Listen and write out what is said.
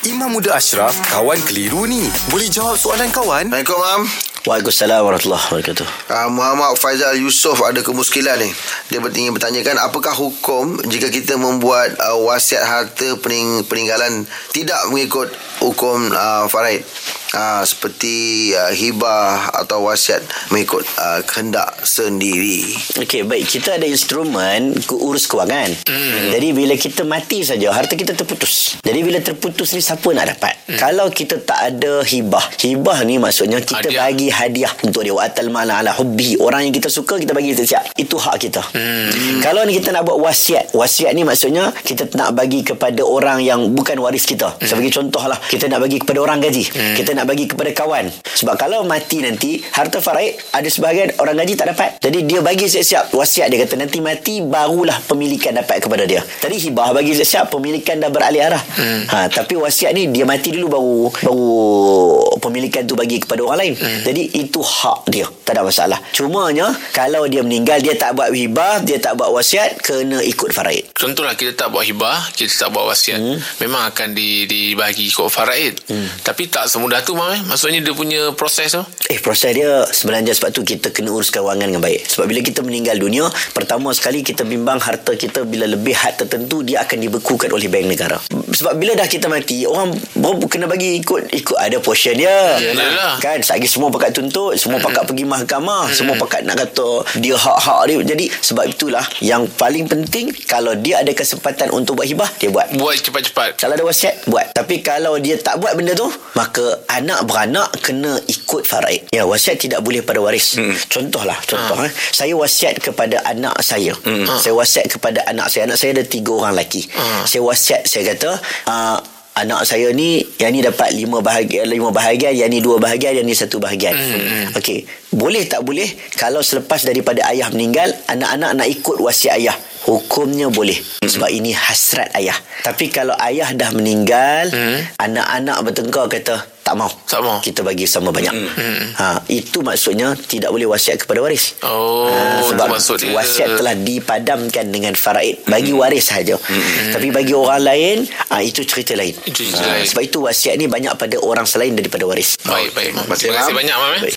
Imam Muda Ashraf, kawan keliru ni. Boleh jawab soalan kawan? Assalamualaikum, Mam. Waalaikumsalam warahmatullahi wabarakatuh. Uh, Muhammad Faizal Yusof ada kemuskilan ni. Dia ingin bertanyakan apakah hukum jika kita membuat uh, wasiat harta pening, peninggalan tidak mengikut hukum uh, faraid. Uh, seperti uh, hibah atau wasiat mengikut uh, kehendak sendiri. Okey, baik. Kita ada instrumen urus kewangan. Mm. Jadi bila kita mati saja, harta kita terputus. Jadi bila terputus ni siapa nak dapat? Mm. Kalau kita tak ada hibah. Hibah ni maksudnya kita Hadiah. bagi hadiah untuk dia wa'atal mala ala hubbi. Orang yang kita suka kita bagi siap. Itu hak kita. Mm. Kalau ni kita nak buat wasiat. Wasiat ni maksudnya kita nak bagi kepada orang yang bukan waris kita. Mm. Sebagai contoh lah, kita nak bagi kepada orang gaji. Mm. Kita nak bagi kepada kawan. Sebab kalau mati nanti, harta faraid ada sebahagian orang gaji tak dapat. Jadi dia bagi siap-siap wasiat dia kata nanti mati barulah pemilikan dapat kepada dia. Tadi hibah bagi siap-siap pemilikan dah beralih arah. Hmm. Ha tapi wasiat ni dia mati dulu baru baru pemilikan tu bagi kepada orang lain. Hmm. Jadi itu hak dia. Tak ada masalah. Cumanya kalau dia meninggal dia tak buat hibah, dia tak buat wasiat kena ikut faraid. Contohlah kita tak buat hibah, kita tak buat wasiat. Hmm. Memang akan di, dibagi ikut faraid. Hmm. Tapi tak semudah tu, Mam. Eh? Maksudnya dia punya proses tu. Eh proses dia sebenarnya sebab tu kita kena urus kewangan dengan baik. Sebab bila kita meninggal dunia, pertama sekali kita bimbang harta kita bila lebih had tertentu dia akan dibekukan oleh bank negara. Sebab bila dah kita mati, orang baru kena bagi ikut ikut ada portion dia. Yalah. Kan sagi semua pakat tuntut, semua pakat pergi mahkamah, semua pakat nak kata dia hak-hak dia. Jadi sebab itulah yang paling penting kalau dia ada kesempatan untuk buat hibah, dia buat. Buat cepat-cepat. Kalau ada wasiat Buat Tapi kalau dia tak buat benda tu Maka anak beranak Kena ikut faraid Ya wasiat tidak boleh pada waris hmm. Contohlah Contoh ha. eh. Saya wasiat kepada anak saya hmm. Saya wasiat kepada anak saya Anak saya ada tiga orang lelaki Ha. Saya wasiat Saya kata uh, Anak saya ni Yang ni dapat lima bahagian Lima bahagian Yang ni dua bahagian Yang ni satu bahagian hmm. Okey Boleh tak boleh Kalau selepas daripada ayah meninggal Anak-anak nak ikut wasiat ayah Hukumnya boleh Sebab ini hasrat ayah Tapi kalau ayah dah meninggal Anak-anak bertengkar kata Tak mau Tak mau. Kita bagi sama banyak ha, Itu maksudnya Tidak boleh wasiat kepada waris Oh, itu sebab maksud dia. wasiat telah dipadamkan dengan faraid bagi waris saja. Tapi bagi orang lain ah itu cerita lain. Itu cerita Ah, lain. Sebab itu wasiat ni banyak pada orang selain daripada waris. Baik, baik. Terima kasih, Terima kasih Mam. banyak, Mam. Eh? Baik.